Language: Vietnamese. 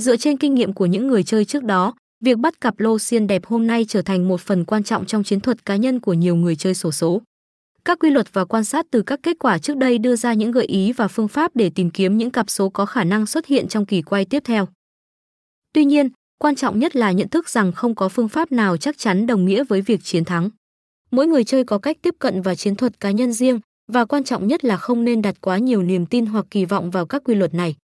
Dựa trên kinh nghiệm của những người chơi trước đó, việc bắt cặp lô xiên đẹp hôm nay trở thành một phần quan trọng trong chiến thuật cá nhân của nhiều người chơi sổ số. Các quy luật và quan sát từ các kết quả trước đây đưa ra những gợi ý và phương pháp để tìm kiếm những cặp số có khả năng xuất hiện trong kỳ quay tiếp theo. Tuy nhiên, quan trọng nhất là nhận thức rằng không có phương pháp nào chắc chắn đồng nghĩa với việc chiến thắng. Mỗi người chơi có cách tiếp cận và chiến thuật cá nhân riêng và quan trọng nhất là không nên đặt quá nhiều niềm tin hoặc kỳ vọng vào các quy luật này.